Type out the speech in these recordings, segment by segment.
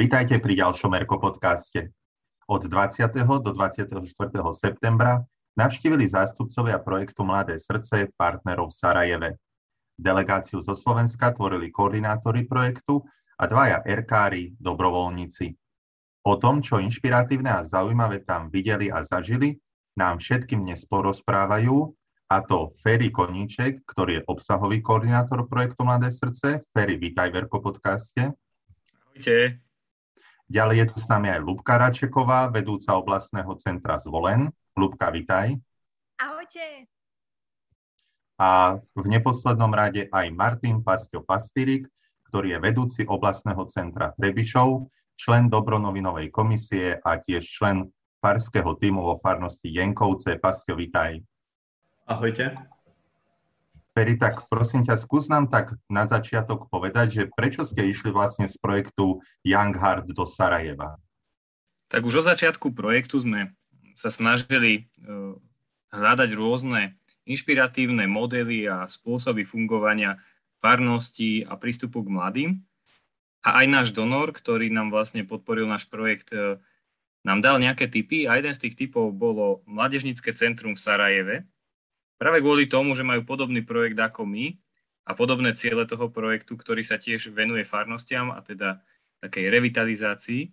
Vítajte pri ďalšom Erko podcaste. Od 20. do 24. septembra navštívili zástupcovia projektu Mladé srdce partnerov v Sarajeve. Delegáciu zo Slovenska tvorili koordinátori projektu a dvaja erkári, dobrovoľníci. O tom, čo inšpiratívne a zaujímavé tam videli a zažili, nám všetkým dnes porozprávajú a to Ferry Koníček, ktorý je obsahový koordinátor projektu Mladé srdce. Ferry, vítaj v Erko podcaste. Ahojte. Ďalej je tu s nami aj Lubka Račeková, vedúca oblastného centra Zvolen. Lubka, vitaj. Ahojte. A v neposlednom rade aj Martin Pastio Pastyrik, ktorý je vedúci oblastného centra Trebišov, člen Dobronovinovej komisie a tiež člen farského týmu vo farnosti Jenkovce. Pastio, vitaj. Ahojte. Peri, tak prosím ťa, skús nám tak na začiatok povedať, že prečo ste išli vlastne z projektu Young Heart do Sarajeva? Tak už od začiatku projektu sme sa snažili e, hľadať rôzne inšpiratívne modely a spôsoby fungovania farnosti a prístupu k mladým. A aj náš donor, ktorý nám vlastne podporil náš projekt, e, nám dal nejaké typy a jeden z tých typov bolo Mladežnícke centrum v Sarajeve, Práve kvôli tomu, že majú podobný projekt ako my a podobné ciele toho projektu, ktorý sa tiež venuje farnostiam a teda takej revitalizácii.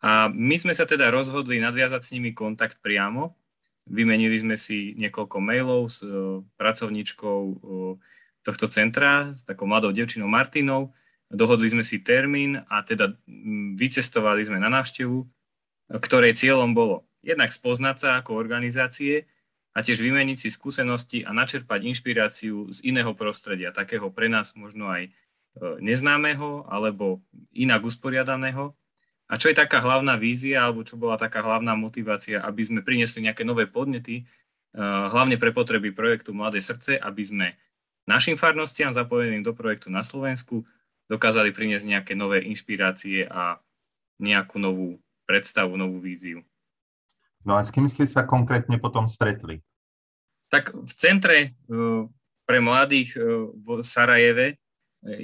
A my sme sa teda rozhodli nadviazať s nimi kontakt priamo. Vymenili sme si niekoľko mailov s uh, pracovníčkou uh, tohto centra, s takou mladou devčinou Martinou. Dohodli sme si termín a teda vycestovali sme na návštevu, ktorej cieľom bolo jednak spoznať sa ako organizácie, a tiež vymeniť si skúsenosti a načerpať inšpiráciu z iného prostredia, takého pre nás možno aj e, neznámeho alebo inak usporiadaného. A čo je taká hlavná vízia, alebo čo bola taká hlavná motivácia, aby sme priniesli nejaké nové podnety, e, hlavne pre potreby projektu Mladé srdce, aby sme našim farnostiam zapojeným do projektu na Slovensku dokázali priniesť nejaké nové inšpirácie a nejakú novú predstavu, novú víziu. No a s kým ste sa konkrétne potom stretli? Tak v centre e, pre mladých e, v Sarajeve e,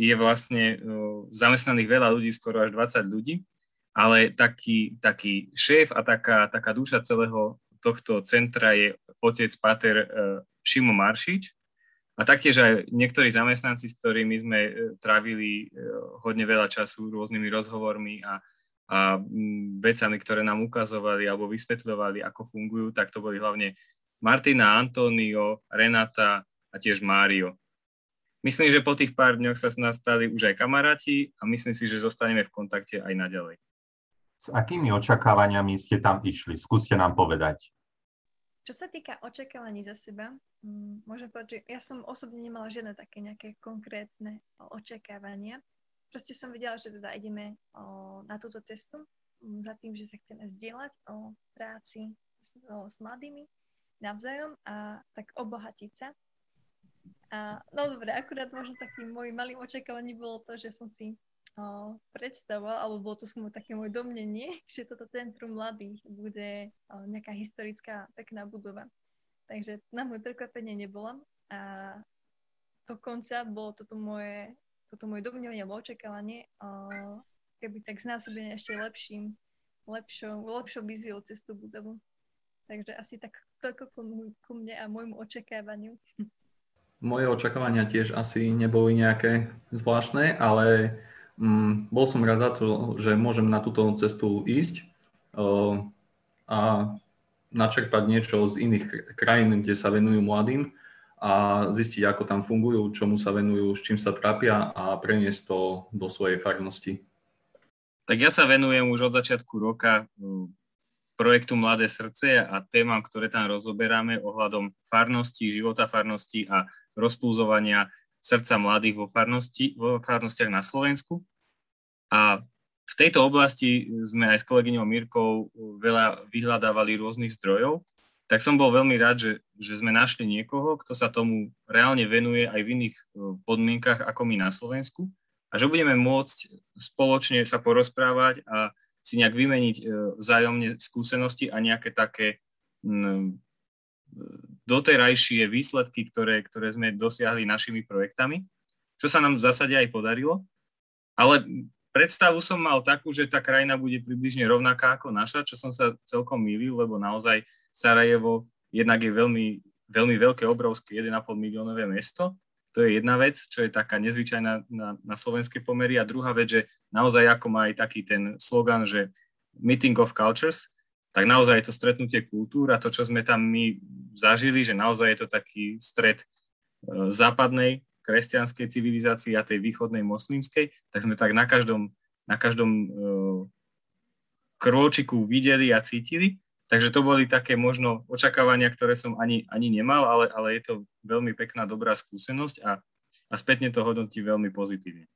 je vlastne zamestnaných veľa ľudí, skoro až 20 ľudí, ale taký, taký šéf a taká, taká duša celého tohto centra je otec Pater Šimo Maršič a taktiež aj niektorí zamestnanci, s ktorými sme trávili hodne veľa času rôznymi rozhovormi a a mm, vecami, ktoré nám ukazovali alebo vysvetľovali, ako fungujú, tak to boli hlavne Martina, Antonio, Renata a tiež Mário. Myslím, že po tých pár dňoch sa s nás stali už aj kamaráti a myslím si, že zostaneme v kontakte aj naďalej. S akými očakávaniami ste tam išli? Skúste nám povedať. Čo sa týka očakávaní za seba, mm, môžem povedať, že ja som osobne nemala žiadne také nejaké konkrétne očakávania proste som videla, že teda ideme o, na túto cestu za tým, že sa chceme zdieľať o práci s, o, s mladými navzájom a tak obohatiť sa. A, no dobre, akurát možno takým môjim malým očakávaním bolo to, že som si o, predstavoval, alebo bolo to skôr také moje domnenie, že toto centrum mladých bude o, nejaká historická pekná budova. Takže na môj prekvapenie nebola a dokonca bolo toto moje toto moje domňovanie alebo očakávanie, uh, keby tak znásobené ešte lepším, lepšou, lepšou víziou cestu budovu. Takže asi tak toľko ku, ku mne a môjmu očakávaniu. Moje očakávania tiež asi neboli nejaké zvláštne, ale um, bol som rád za to, že môžem na túto cestu ísť uh, a načerpať niečo z iných krajín, kde sa venujú mladým a zistiť, ako tam fungujú, čomu sa venujú, s čím sa trápia a preniesť to do svojej farnosti. Tak ja sa venujem už od začiatku roka hm, projektu Mladé srdce a témam, ktoré tam rozoberáme ohľadom farnosti, života farnosti a rozpúzovania srdca mladých vo, farnosti, vo farnostiach na Slovensku. A v tejto oblasti sme aj s kolegyňou Mirkou veľa vyhľadávali rôznych zdrojov tak som bol veľmi rád, že, že sme našli niekoho, kto sa tomu reálne venuje aj v iných e, podmienkach ako my na Slovensku a že budeme môcť spoločne sa porozprávať a si nejak vymeniť e, vzájomne skúsenosti a nejaké také doterajšie výsledky, ktoré, ktoré sme dosiahli našimi projektami, čo sa nám v zásade aj podarilo. Ale predstavu som mal takú, že tá krajina bude približne rovnaká ako naša, čo som sa celkom milil, lebo naozaj Sarajevo jednak je veľmi, veľmi veľké, obrovské 1,5 miliónové mesto. To je jedna vec, čo je taká nezvyčajná na, na slovenské pomery. A druhá vec, že naozaj ako má aj taký ten slogan, že Meeting of Cultures, tak naozaj je to stretnutie kultúr a to, čo sme tam my zažili, že naozaj je to taký stred e, západnej kresťanskej civilizácii a tej východnej moslimskej, tak sme tak na každom, na každom uh, krôčiku videli a cítili. Takže to boli také možno očakávania, ktoré som ani, ani nemal, ale, ale je to veľmi pekná, dobrá skúsenosť a, a spätne to hodnotí veľmi pozitívne.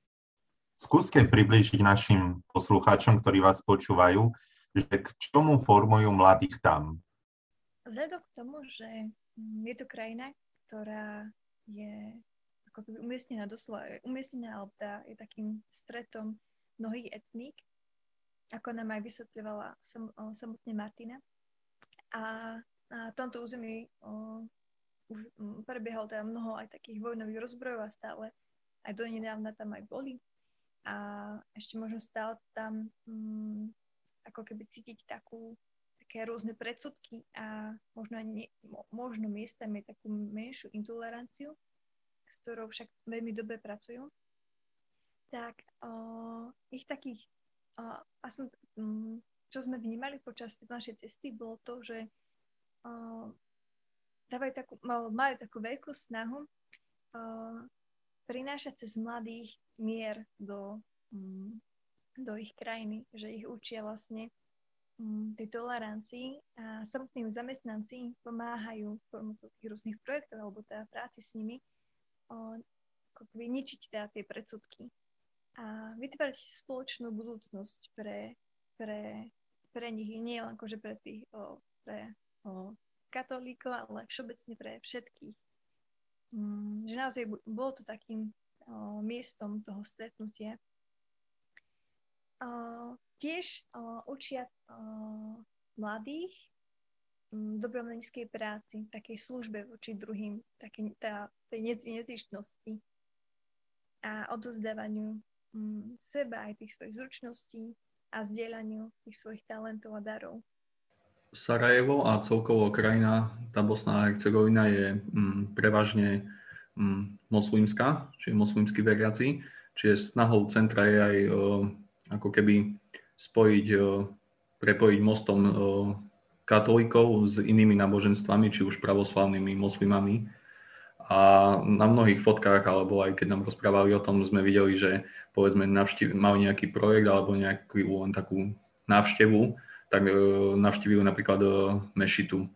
Skúste približiť našim poslucháčom, ktorí vás počúvajú, že k čomu formujú mladých tam? Vzhľadom k tomu, že je to krajina, ktorá je ako keby umiestnená doslova, umiestnená alebo tá je takým stretom mnohých etník, ako nám aj vysvetľovala sam, samotne Martina. A na tomto území o, už prebiehalo teda mnoho aj takých vojnových rozbrojov a stále aj do nedávna tam aj boli. A ešte možno stále tam mm, ako keby cítiť takú, také rôzne predsudky a možno, nie, možno miestami takú menšiu intoleranciu, s ktorou však veľmi dobre pracujú, tak uh, ich takých, uh, aspoň um, čo sme vnímali počas našej cesty, bolo to, že uh, dávajú takú, mal, majú takú veľkú snahu uh, prinášať cez mladých mier do, um, do ich krajiny, že ich učia vlastne um, tej tolerancii a samotným zamestnanci pomáhajú formou tých rôznych projektov alebo teda práci s nimi ako ničiť teda tie predsudky a vytvárať spoločnú budúcnosť pre, pre, pre nich, nie len akože pre tých, o, pre o, katolíkov, ale všeobecne pre všetkých. Mm, že naozaj bolo to takým o, miestom toho stretnutia. O, tiež o, učia o, mladých dobrovoľníckej práci, takej službe voči druhým, takej, tá, tej nezištnosti a odozdávaniu um, seba aj tých svojich zručností a zdieľaniu tých svojich talentov a darov. Sarajevo a celkovo krajina, tá Bosna a Hercegovina je um, prevažne um, moslimská, čiže moslimskí veriaci, čiže snahou centra je aj uh, ako keby spojiť, uh, prepojiť mostom uh, katolíkov s inými náboženstvami, či už pravoslavnými moslimami. A na mnohých fotkách, alebo aj keď nám rozprávali o tom, sme videli, že povedzme navštív, mali nejaký projekt alebo nejakú len takú návštevu, tak e, navštívili napríklad e, mešitu.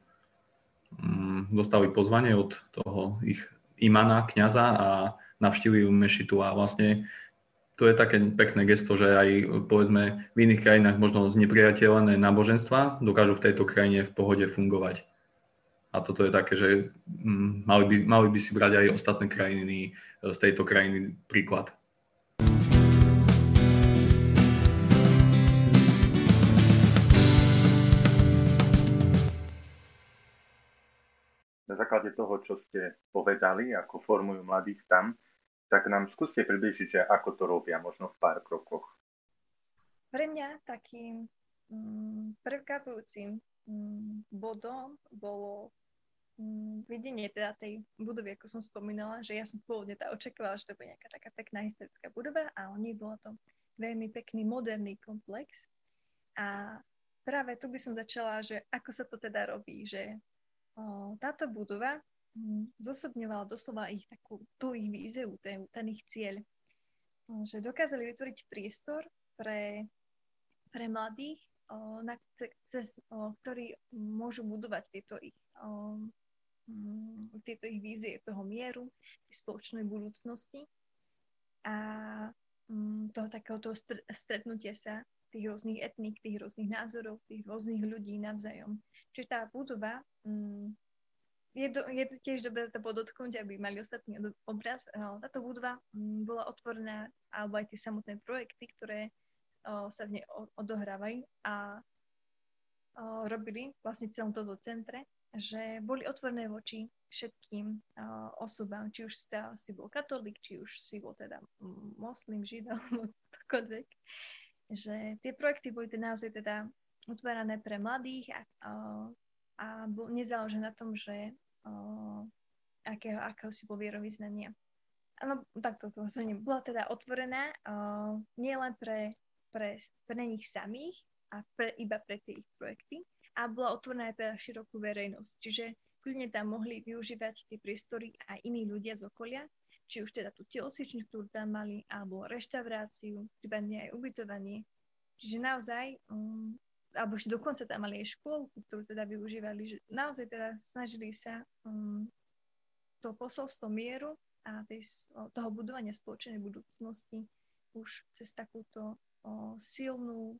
Mm, dostali pozvanie od toho ich imana, kniaza a navštívili mešitu a vlastne to je také pekné gesto, že aj povedzme v iných krajinách možno znepriateľené náboženstva dokážu v tejto krajine v pohode fungovať. A toto je také, že mm, mali by, mali by si brať aj ostatné krajiny e, z tejto krajiny príklad. Na základe toho, čo ste povedali, ako formujú mladých tam, tak nám skúste približiť, že ako to robia, možno v pár krokoch. Pre mňa takým mm, mm, bodom bolo videnie teda tej budovy, ako som spomínala, že ja som pôvodne tá očakávala, že to bude nejaká taká pekná historická budova a oni bolo to veľmi pekný moderný komplex. A práve tu by som začala, že ako sa to teda robí, že o, táto budova Mm, zosobňovala doslova ich takú, tú ich víziu, ten, ten ich cieľ. No, že dokázali vytvoriť priestor pre, pre mladých, o, na, cez, o, ktorí môžu budovať tieto ich, o, mm, tieto ich vízie toho mieru, spoločnej budúcnosti a mm, toho takého toho stretnutia sa tých rôznych etník, tých rôznych názorov, tých rôznych ľudí navzájom. Čiže tá budova je, do, je tiež dobré to podotknúť, aby mali ostatný obraz. Táto budova mm, bola otvorená, alebo aj tie samotné projekty, ktoré o, sa v nej odohrávajú a o, robili vlastne celom toto centre, že boli otvorené voči všetkým o, osobám, či už si, si bol katolík, či už si bol teda moslim, žid, alebo akokoľvek, že tie projekty boli teda naozaj teda utvárané pre mladých a, a, a nezáleží na tom, že a, akého, akého si bol vierovýznania. Áno, takto to zhrním. Bola teda otvorená uh, nielen pre, pre, pre nich samých a pre, iba pre tie ich projekty, a bola otvorená aj pre širokú verejnosť. Čiže kľudne tam mohli využívať tie priestory aj iní ľudia z okolia, či už teda tú telocvičňu, ktorú tam mali, alebo reštauráciu, prípadne aj ubytovanie. Čiže naozaj, um, alebo ešte dokonca tam mali aj škôlku, ktorú teda využívali, že naozaj teda snažili sa um, to posolstvo mieru a tej, toho budovania spoločnej budúcnosti už cez takúto o, silnú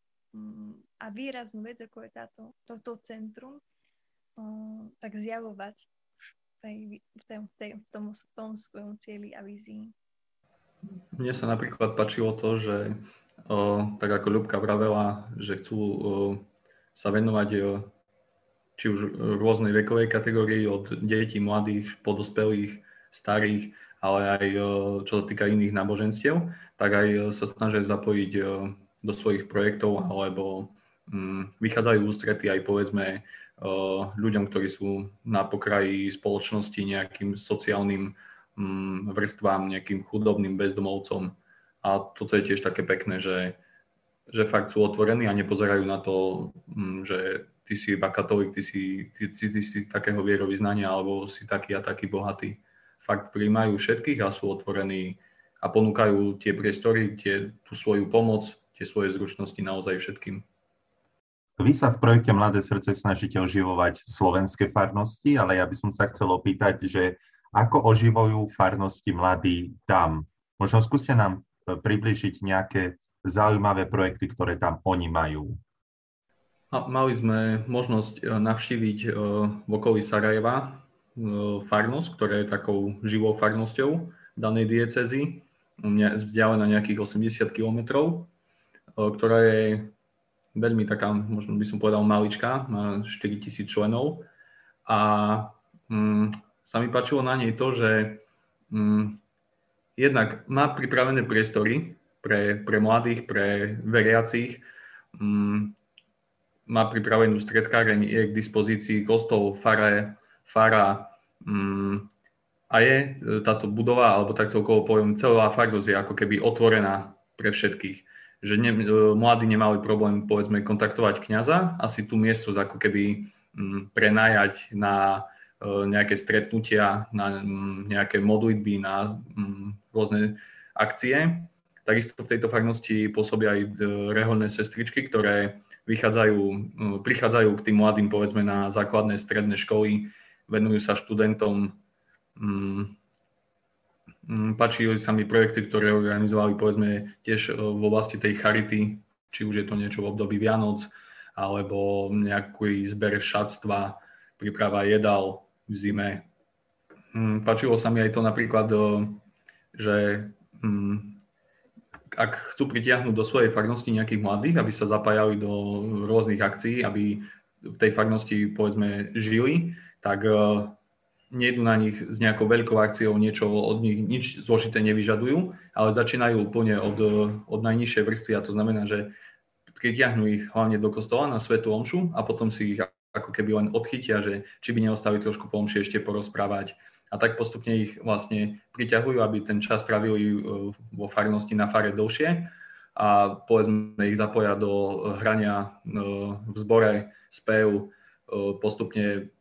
a výraznú vec, ako je táto, toto centrum, o, tak zjavovať v, tej, v, tej, v, tom, v tom svojom cieli a vízii. Mne sa napríklad páčilo to, že o, tak ako Ľubka vravela, že chcú o, sa venovať o, či už rôznej vekovej kategórii od detí, mladých, podospelých, starých, ale aj čo sa týka iných náboženstiev, tak aj sa snažia zapojiť do svojich projektov alebo mm, vychádzajú ústrety aj povedzme ľuďom, ktorí sú na pokraji spoločnosti nejakým sociálnym mm, vrstvám, nejakým chudobným bezdomovcom. A toto je tiež také pekné, že, že fakt sú otvorení a nepozerajú na to, mm, že ty si iba katolík, ty si, ty, ty, ty si takého vierovýznania alebo si taký a taký bohatý fakt príjmajú všetkých a sú otvorení a ponúkajú tie priestory, tie, tú svoju pomoc, tie svoje zručnosti naozaj všetkým. Vy sa v projekte Mladé srdce snažíte oživovať slovenské farnosti, ale ja by som sa chcel opýtať, že ako oživujú farnosti mladí tam? Možno skúste nám e, približiť nejaké zaujímavé projekty, ktoré tam oni majú. Mali sme možnosť e, navštíviť e, v okolí Sarajeva farnosť, ktorá je takou živou farnosťou danej diecezy, vzdialená nejakých 80 km, e, ktorá je veľmi taká, možno by som povedal maličká, má 4000 členov a mm, sa mi páčilo na nej to, že mm, jednak má pripravené priestory pre, pre mladých, pre veriacich, mm, má pripravenú stredkáreň, je k dispozícii kostol, fare, fara mm, a je e, táto budova, alebo tak celkovo poviem, celá farnosť je ako keby otvorená pre všetkých. Že ne, e, mladí nemali problém, povedzme, kontaktovať kňaza, asi tú miestnosť ako keby mm, prenajať na e, nejaké stretnutia, na mm, nejaké modlitby, na rôzne akcie. Takisto v tejto farnosti pôsobia aj reholné sestričky, ktoré vychádzajú, prichádzajú k tým mladým, povedzme, na základné stredné školy, venujú sa študentom. Mm, mm, páčili sa mi projekty, ktoré organizovali povedzme tiež e, v oblasti tej charity, či už je to niečo v období Vianoc, alebo nejaký zber šatstva, príprava jedal v zime. Mm, páčilo sa mi aj to napríklad, e, že ak chcú pritiahnuť do svojej farnosti nejakých mladých, aby sa zapájali do rôznych akcií, aby v tej farnosti povedzme žili, tak uh, nejdu na nich s nejakou veľkou akciou, niečo od nich nič zložité nevyžadujú, ale začínajú úplne od, od najnižšej vrstvy a to znamená, že pritiahnu ich hlavne do kostola na svetu omšu a potom si ich ako keby len odchytia, že či by neostali trošku po omši ešte porozprávať. A tak postupne ich vlastne priťahujú, aby ten čas trávili e, vo farnosti na fare dlhšie a povedzme ich zapoja do hrania e, v zbore, spev, postupne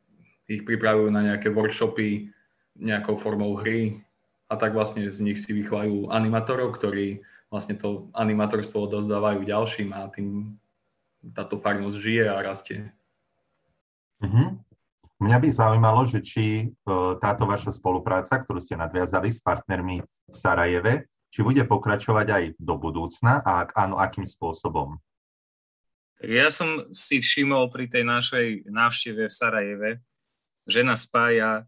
ich pripravujú na nejaké workshopy nejakou formou hry a tak vlastne z nich si vychvajú animatorov, ktorí vlastne to animatorstvo dozdávajú ďalším a tým táto farnosť žije a rastie. Mm-hmm. Mňa by zaujímalo, že či uh, táto vaša spolupráca, ktorú ste nadviazali s partnermi v Sarajeve, či bude pokračovať aj do budúcna a ak áno, akým spôsobom? Ja som si všimol pri tej našej návšteve v Sarajeve, žena spája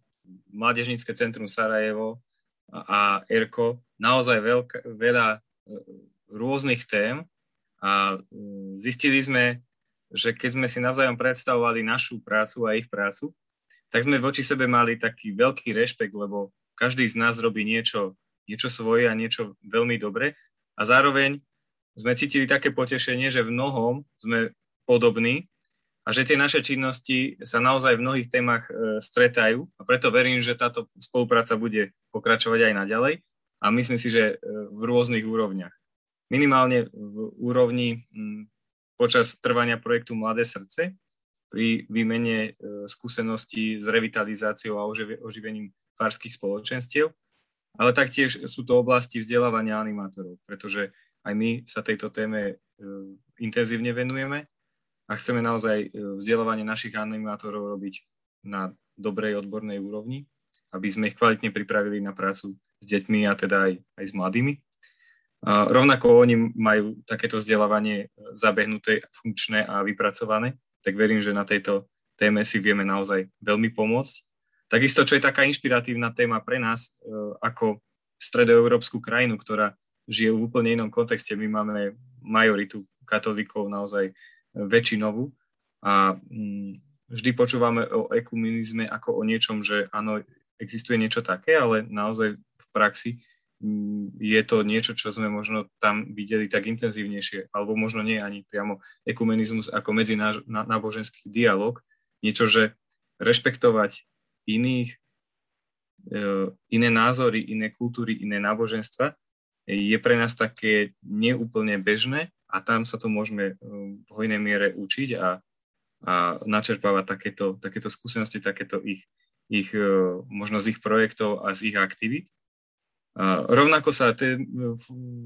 Mládežnícke centrum Sarajevo a ERKO naozaj veľká, veľa e, rôznych tém. A e, zistili sme, že keď sme si navzájom predstavovali našu prácu a ich prácu, tak sme voči sebe mali taký veľký rešpekt, lebo každý z nás robí niečo, niečo svoje a niečo veľmi dobre. A zároveň sme cítili také potešenie, že v mnohom sme podobní a že tie naše činnosti sa naozaj v mnohých témach e, stretajú. A preto verím, že táto spolupráca bude pokračovať aj naďalej. A myslím si, že e, v rôznych úrovniach. Minimálne v úrovni m, počas trvania projektu Mladé srdce pri výmene e, skúseností s revitalizáciou a oživením farských spoločenstiev, ale taktiež sú to oblasti vzdelávania animátorov, pretože aj my sa tejto téme intenzívne venujeme a chceme naozaj e, vzdelávanie našich animátorov robiť na dobrej odbornej úrovni, aby sme ich kvalitne pripravili na prácu s deťmi a teda aj, aj s mladými. A rovnako oni majú takéto vzdelávanie e, zabehnuté, funkčné a vypracované, tak verím, že na tejto téme si vieme naozaj veľmi pomôcť. Takisto, čo je taká inšpiratívna téma pre nás ako stredoeurópsku krajinu, ktorá žije v úplne inom kontexte. My máme majoritu katolíkov naozaj väčšinovú a mm, vždy počúvame o ekumenizme ako o niečom, že áno, existuje niečo také, ale naozaj v praxi mm, je to niečo, čo sme možno tam videli tak intenzívnejšie, alebo možno nie ani priamo ekumenizmus ako medzináboženský dialog, niečo, že rešpektovať iných, e, iné názory, iné kultúry, iné náboženstva je pre nás také neúplne bežné a tam sa to môžeme um, v hojnej miere učiť a, a načerpávať takéto, takéto skúsenosti, takéto ich, ich, uh, možno z ich projektov a z ich aktivít. A rovnako sa te,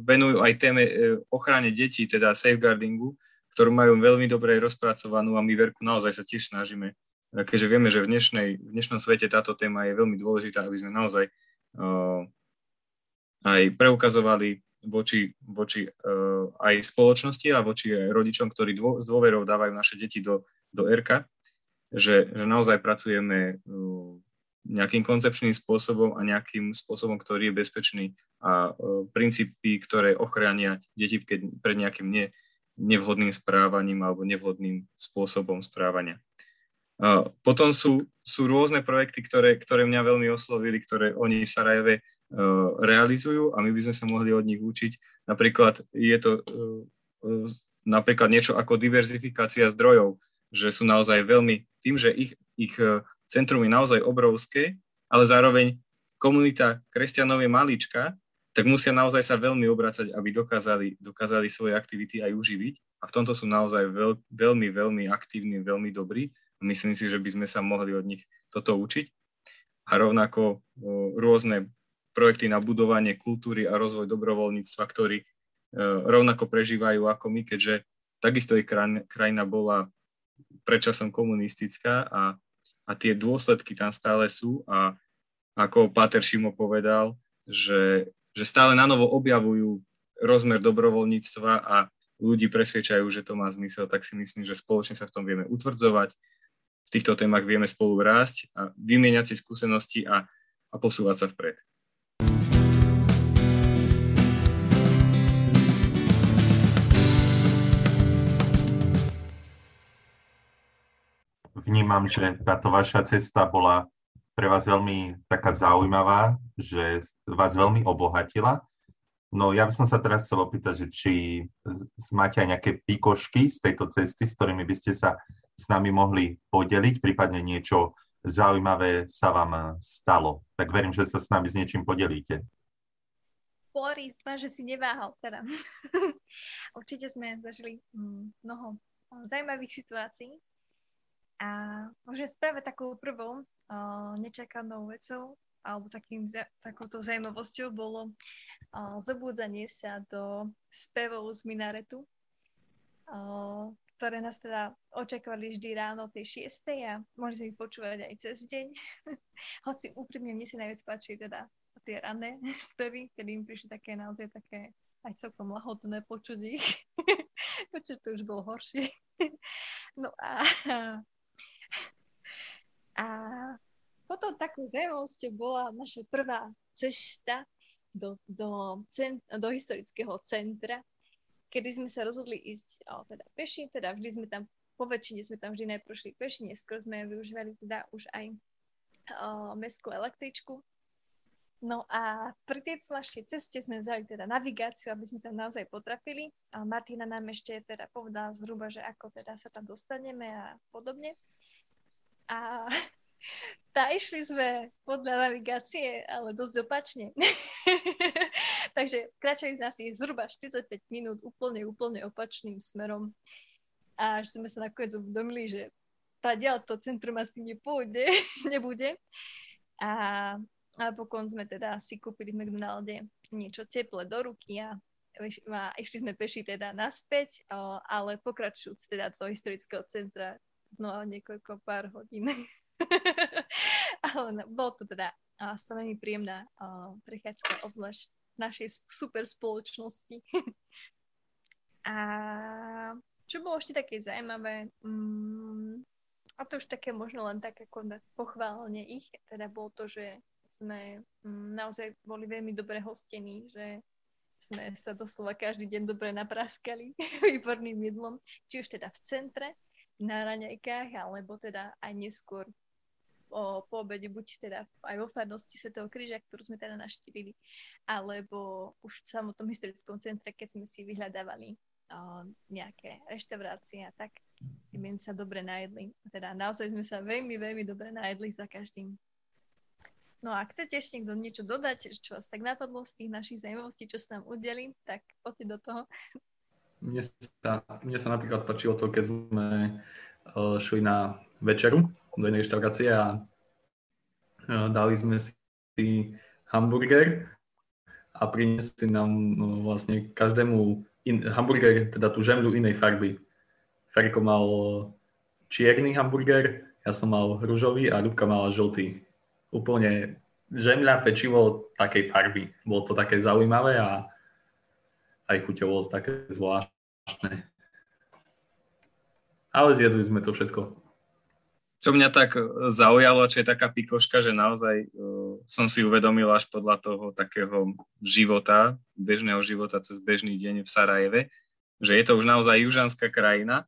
venujú aj téme uh, ochrane detí, teda safeguardingu, ktorú majú veľmi dobre rozpracovanú a my Verku naozaj sa tiež snažíme, keďže vieme, že v, dnešnej, v dnešnom svete táto téma je veľmi dôležitá, aby sme naozaj uh, aj preukazovali voči, voči uh, aj spoločnosti a voči aj rodičom, ktorí dô, s dôverou dávajú naše deti do, do RK, že, že naozaj pracujeme uh, nejakým koncepčným spôsobom a nejakým spôsobom, ktorý je bezpečný a uh, princípy, ktoré ochránia deti keď, pred nejakým ne, nevhodným správaním alebo nevhodným spôsobom správania. Uh, potom sú, sú rôzne projekty, ktoré, ktoré mňa veľmi oslovili, ktoré oni v Sarajeve realizujú a my by sme sa mohli od nich učiť. Napríklad je to eh, eh, napríklad niečo ako diverzifikácia zdrojov, že sú naozaj veľmi, tým, že ich, ich centrum je naozaj obrovské, ale zároveň komunita kresťanov je malička, tak musia naozaj sa veľmi obracať, aby dokázali, dokázali svoje aktivity aj uživiť. A v tomto sú naozaj veľ, veľmi, veľmi aktívni, veľmi dobrí. Myslím si, že by sme sa mohli od nich toto učiť. A rovnako rôzne projekty na budovanie kultúry a rozvoj dobrovoľníctva, ktorí e, rovnako prežívajú ako my, keďže takisto ich krajina bola predčasom komunistická a, a tie dôsledky tam stále sú a ako Páter Šimo povedal, že, že stále na novo objavujú rozmer dobrovoľníctva a ľudí presvedčajú, že to má zmysel, tak si myslím, že spoločne sa v tom vieme utvrdzovať, v týchto témach vieme spolu rásť a vymieňať si skúsenosti a, a posúvať sa vpred. Vnímam, že táto vaša cesta bola pre vás veľmi taká zaujímavá, že vás veľmi obohatila. No ja by som sa teraz chcel opýtať, že či máte aj nejaké pikošky z tejto cesty, s ktorými by ste sa s nami mohli podeliť, prípadne niečo zaujímavé sa vám stalo. Tak verím, že sa s nami s niečím podelíte. Polaristva, že si neváhal teda. Určite sme zažili mm, mnoho zaujímavých situácií, a môžem spraviť takou prvou uh, nečakanou vecou alebo takým, takouto zaujímavosťou bolo uh, zabúdzanie sa do spevov z minaretu, uh, ktoré nás teda očakovali vždy ráno tej 6. a môžete ich počúvať aj cez deň. Hoci úprimne mne si najviac páči teda tie ranné spevy, kedy im prišli také naozaj také aj celkom lahodné počuť ich. Počuť to už bolo horšie. no a a potom takou zaujímavosťou bola naša prvá cesta do, do, cent, do historického centra, kedy sme sa rozhodli ísť o, teda peši, teda vždy sme tam, po väčšine sme tam vždy najprv šli peši, neskôr sme využívali teda už aj o, mestskú električku. No a pri tejto našej ceste sme vzali teda navigáciu, aby sme tam naozaj potrafili. A Martina nám ešte teda povedala zhruba, že ako teda sa tam dostaneme a podobne. A tá išli sme podľa navigácie, ale dosť opačne. Takže kráčali sme asi zhruba 45 minút úplne, úplne opačným smerom. A až sme sa nakoniec uvedomili, že tá to centrum asi nepôjde, nebude. A a napokon sme teda si kúpili v McDonalde niečo teple do ruky a, a išli sme peši teda naspäť, ale pokračujúc teda do historického centra znova niekoľko pár hodín. ale no, bolo to teda aspoň veľmi príjemná prechádzka, obzvlášť našej super spoločnosti. a čo bolo ešte také zaujímavé, mm, a to už také možno len tak ako pochválne ich, teda bolo to, že sme mm, naozaj boli veľmi dobre hostení, že sme sa doslova každý deň dobre napraskali výborným jedlom, či už teda v centre, na raňajkách, alebo teda aj neskôr o, po obede, buď teda aj vo farnosti Svetého kríža, ktorú sme teda naštívili, alebo už v samotnom historickom centre, keď sme si vyhľadávali o, nejaké reštaurácie a tak, sme sa dobre najedli. Teda naozaj sme sa veľmi, veľmi dobre najedli za každým No a chcete ešte niekto niečo dodať, čo vás tak napadlo z tých našich zaujímavostí, čo sa nám udeli, tak poďte do toho. Mne sa, mne sa napríklad páčilo to, keď sme uh, šli na večeru do inej reštaurácie a uh, dali sme si hamburger a priniesli nám uh, vlastne každému in, hamburger, teda tú žemľu inej farby. Ferko mal čierny hamburger, ja som mal rúžový a Ľubka mala žltý úplne žemľa, pečivo takej farby. Bolo to také zaujímavé a aj chuťovo také zvláštne. Ale zjedli sme to všetko. Čo mňa tak e, zaujalo, čo je taká pikoška, že naozaj uh, som si uvedomil až podľa toho takého života, bežného života cez bežný deň v Sarajeve, že je to už naozaj južanská krajina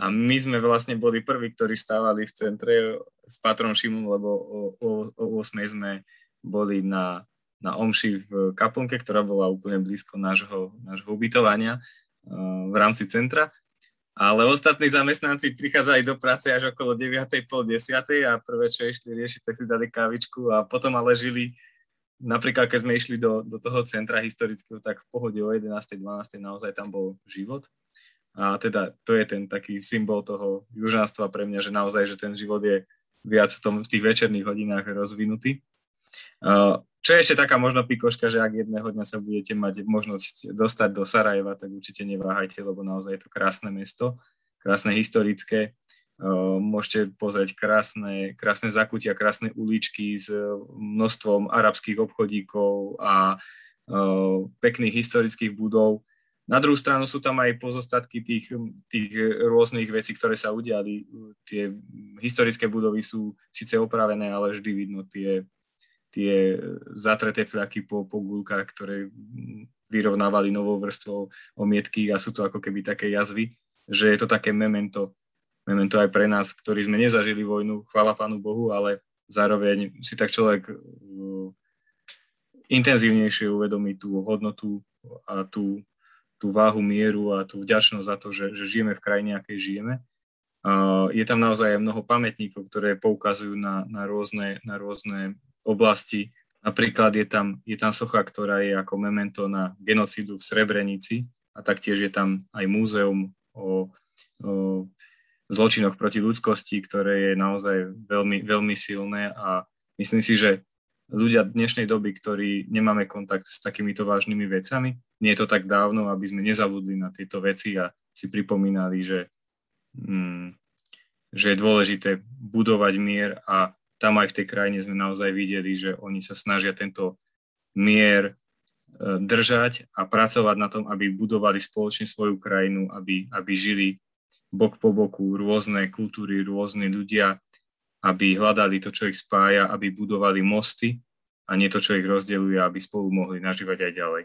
a my sme vlastne boli prví, ktorí stávali v centre s Patrom Šimom, lebo o, o, o 8 sme boli na, na Omši v kaplnke, ktorá bola úplne blízko nášho, nášho ubytovania uh, v rámci centra. Ale ostatní zamestnanci prichádzali do práce až okolo 9. pol 10. a prvé, čo išli riešiť, tak si dali kávičku a potom ale žili, napríklad keď sme išli do, do toho centra historického, tak v pohode o 11. 12. naozaj tam bol život. A teda to je ten taký symbol toho južanstva pre mňa, že naozaj, že ten život je viac v, tom, v tých večerných hodinách rozvinutý. Čo je ešte taká možno pikoška, že ak jedného dňa sa budete mať možnosť dostať do Sarajeva, tak určite neváhajte, lebo naozaj je to krásne mesto, krásne historické. Môžete pozrieť krásne, krásne zakutia, krásne uličky s množstvom arabských obchodíkov a pekných historických budov na druhú stranu sú tam aj pozostatky tých, tých rôznych vecí, ktoré sa udiali. Tie historické budovy sú síce opravené, ale vždy vidno tie, tie zatreté fľaky po, po gulkách, ktoré vyrovnávali novou vrstvou omietky a sú to ako keby také jazvy, že je to také memento, memento aj pre nás, ktorí sme nezažili vojnu, chvála Pánu Bohu, ale zároveň si tak človek uh, intenzívnejšie uvedomí tú hodnotu a tú tú váhu mieru a tú vďačnosť za to, že, že žijeme v krajine, akej žijeme. Je tam naozaj aj mnoho pamätníkov, ktoré poukazujú na, na, rôzne, na rôzne oblasti. Napríklad je tam, je tam socha, ktorá je ako memento na genocídu v Srebrenici a taktiež je tam aj múzeum o, o zločinoch proti ľudskosti, ktoré je naozaj veľmi, veľmi silné a myslím si, že ľudia dnešnej doby, ktorí nemáme kontakt s takýmito vážnymi vecami. Nie je to tak dávno, aby sme nezabudli na tieto veci a si pripomínali, že, mm, že je dôležité budovať mier a tam aj v tej krajine sme naozaj videli, že oni sa snažia tento mier e, držať a pracovať na tom, aby budovali spoločne svoju krajinu, aby, aby žili bok po boku rôzne kultúry, rôzne ľudia aby hľadali to, čo ich spája, aby budovali mosty a nie to, čo ich rozdeľuje, aby spolu mohli nažívať aj ďalej.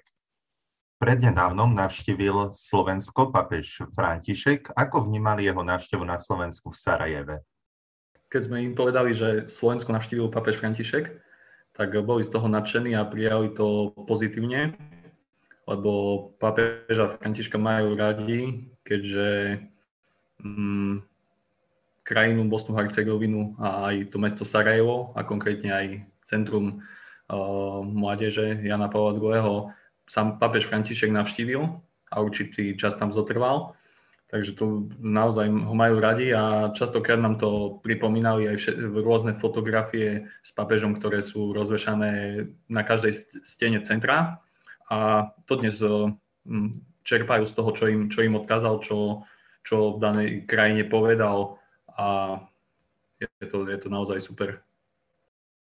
Prednedávnom navštívil Slovensko papež František. Ako vnímali jeho návštevu na Slovensku v Sarajeve? Keď sme im povedali, že Slovensko navštívil papež František, tak boli z toho nadšení a prijali to pozitívne, lebo pápeža Františka majú radi, keďže mm, krajinu Bosnu Hercegovinu a aj to mesto Sarajevo a konkrétne aj centrum uh, mládeže Jana Pavla II. sám pápež František navštívil a určitý čas tam zotrval. Takže to naozaj ho majú radi a častokrát nám to pripomínali aj všet, rôzne fotografie s papežom, ktoré sú rozvešané na každej stene centra. A to dnes čerpajú z toho, čo im, čo im odkázal, čo, čo v danej krajine povedal a je to, je to naozaj super.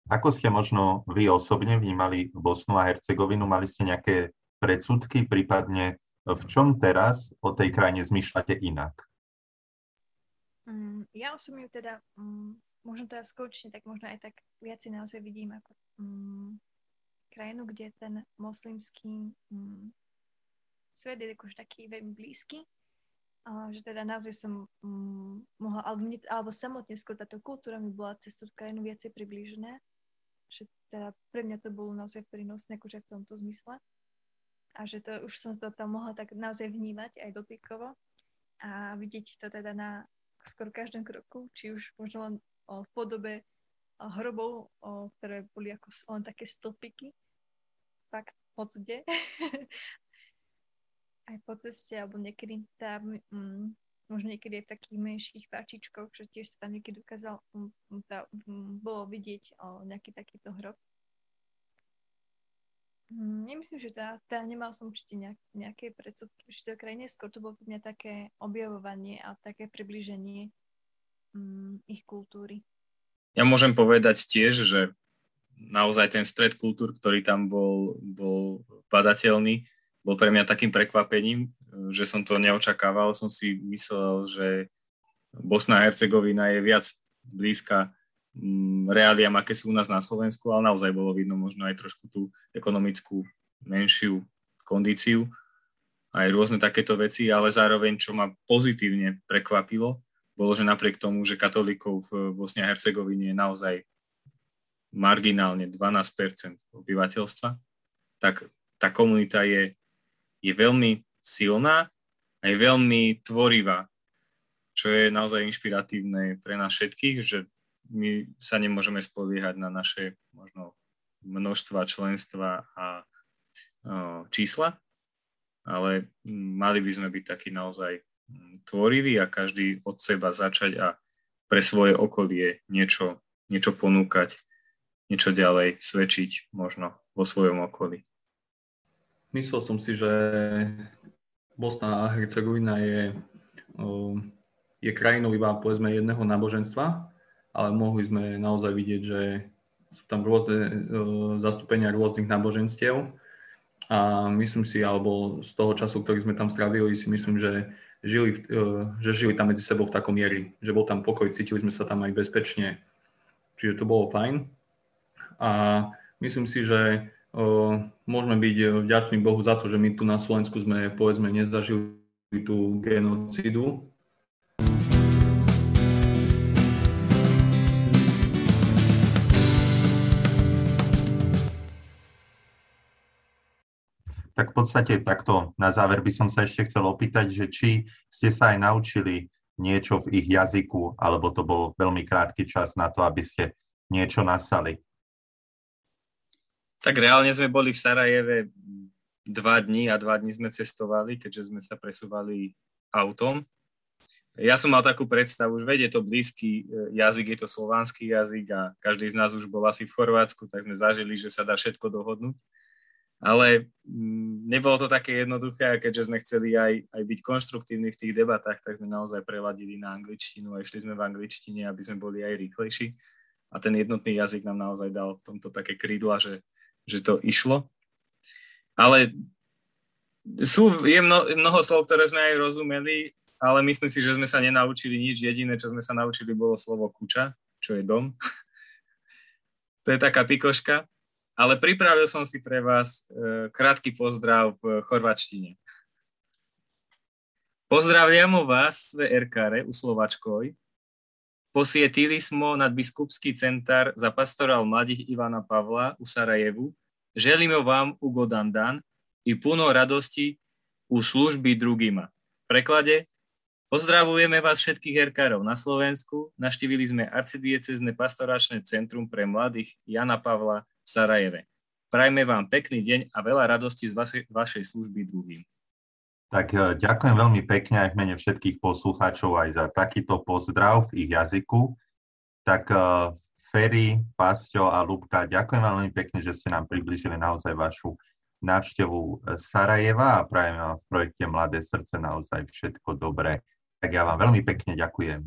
Ako ste možno vy osobne vnímali Bosnu a Hercegovinu? Mali ste nejaké predsudky, prípadne v čom teraz o tej krajine zmýšľate inak? Mm, ja osobne teda, um, možno teraz skočne, tak možno aj tak viac si naozaj vidím ako um, krajinu, kde ten moslimský um, svet je už taký veľmi blízky, uh, že teda naozaj som um, mohla, alebo, mne, alebo samotne skôr táto kultúra mi bola cez tú krajinu viacej priblížená, že teda pre mňa to bolo naozaj prínosné akože v tomto zmysle a že to už som to tam mohla tak naozaj vnímať aj dotykovo a vidieť to teda na skoro každom kroku, či už možno len o, v podobe o, hrobov, o, ktoré boli ako len také stĺpiky, fakt podzde. aj po ceste, alebo niekedy tam, mm, možno niekedy aj v takých menších páčičkoch, že tiež sa tam niekedy dokázal, mm, tá, mm, bolo vidieť o, nejaký takýto hrob. Mm, nemyslím, že tá, tá nemal som určite nejak, nejaké predsudky v tej krajine, skôr to bolo pre mňa také objavovanie a také približenie um, ich kultúry. Ja môžem povedať tiež, že naozaj ten stred kultúr, ktorý tam bol, bol badateľný, bol pre mňa takým prekvapením, že som to neočakával. Som si myslel, že Bosna a Hercegovina je viac blízka reáliam, aké sú u nás na Slovensku, ale naozaj bolo vidno možno aj trošku tú ekonomickú menšiu kondíciu, aj rôzne takéto veci, ale zároveň, čo ma pozitívne prekvapilo, bolo, že napriek tomu, že katolíkov v Bosne a Hercegovine je naozaj marginálne 12% obyvateľstva, tak tá komunita je, je veľmi silná a je veľmi tvorivá, čo je naozaj inšpiratívne pre nás všetkých, že my sa nemôžeme spoliehať na naše možno množstva členstva a čísla, ale mali by sme byť takí naozaj tvoriví a každý od seba začať a pre svoje okolie niečo, niečo ponúkať, niečo ďalej svedčiť možno vo svojom okolí. Myslel som si, že Bosna a Hercegovina je, je krajinou iba povedzme jedného náboženstva, ale mohli sme naozaj vidieť, že sú tam rôzne e, zastúpenia rôznych náboženstiev. A myslím si, alebo z toho času, ktorý sme tam strávili, si myslím, že žili, e, že žili tam medzi sebou v takom mieri, že bol tam pokoj, cítili sme sa tam aj bezpečne, čiže to bolo fajn. A myslím si, že e, môžeme byť vďační Bohu za to, že my tu na Slovensku sme, povedzme, nezažili tú genocidu, Tak v podstate takto na záver by som sa ešte chcel opýtať, že či ste sa aj naučili niečo v ich jazyku, alebo to bol veľmi krátky čas na to, aby ste niečo nasali. Tak reálne sme boli v Sarajeve dva dní a dva dní sme cestovali, keďže sme sa presúvali autom. Ja som mal takú predstavu, už vedie to blízky e, jazyk, je to slovanský jazyk a každý z nás už bol asi v Chorvátsku, tak sme zažili, že sa dá všetko dohodnúť ale mm, nebolo to také jednoduché keďže sme chceli aj, aj byť konštruktívni v tých debatách, tak sme naozaj preladili na angličtinu a išli sme v angličtine, aby sme boli aj rýchlejší. A ten jednotný jazyk nám naozaj dal v tomto také krídla, že, že to išlo. Ale sú, je mno, mnoho slov, ktoré sme aj rozumeli, ale myslím si, že sme sa nenaučili nič. Jediné, čo sme sa naučili, bolo slovo kuča, čo je dom. to je taká pikoška. Ale pripravil som si pre vás e, krátky pozdrav v chorvačtine. Pozdravljamo vas sve erkare u Slovačkoj. Posvietili smo nadbiskupský centar za pastorál mladých Ivana Pavla u Sarajevu. Želíme vám u Godandan i puno radosti u služby drugima. V preklade Pozdravujeme vás všetkých herkárov na Slovensku. Naštívili sme arcidiecezne pastoračné centrum pre mladých Jana Pavla v Sarajeve. Prajme vám pekný deň a veľa radosti z vašej, vašej služby druhým. Tak e, ďakujem veľmi pekne aj v mene všetkých poslucháčov aj za takýto pozdrav v ich jazyku. Tak e, Ferry, Pasťo a Lubka, ďakujem veľmi pekne, že ste nám približili naozaj vašu návštevu e, Sarajeva a prajem vám v projekte Mladé srdce naozaj všetko dobré. Tak ja vám veľmi pekne ďakujem.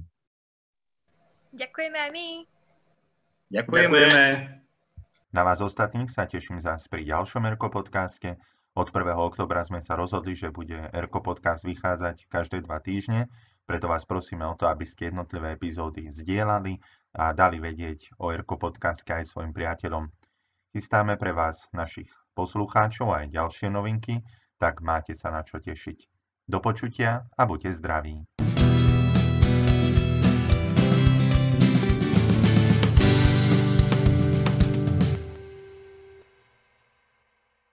Ďakujeme aj my. Ďakujeme. Ďakujeme. Na vás ostatných sa teším zás pri ďalšom Erko podcaste. Od 1. oktobra sme sa rozhodli, že bude Erko podcast vychádzať každé dva týždne, preto vás prosíme o to, aby ste jednotlivé epizódy zdieľali a dali vedieť o Erko podcaste aj svojim priateľom. Chystáme pre vás, našich poslucháčov, aj ďalšie novinky, tak máte sa na čo tešiť. Do počutia a buďte zdraví.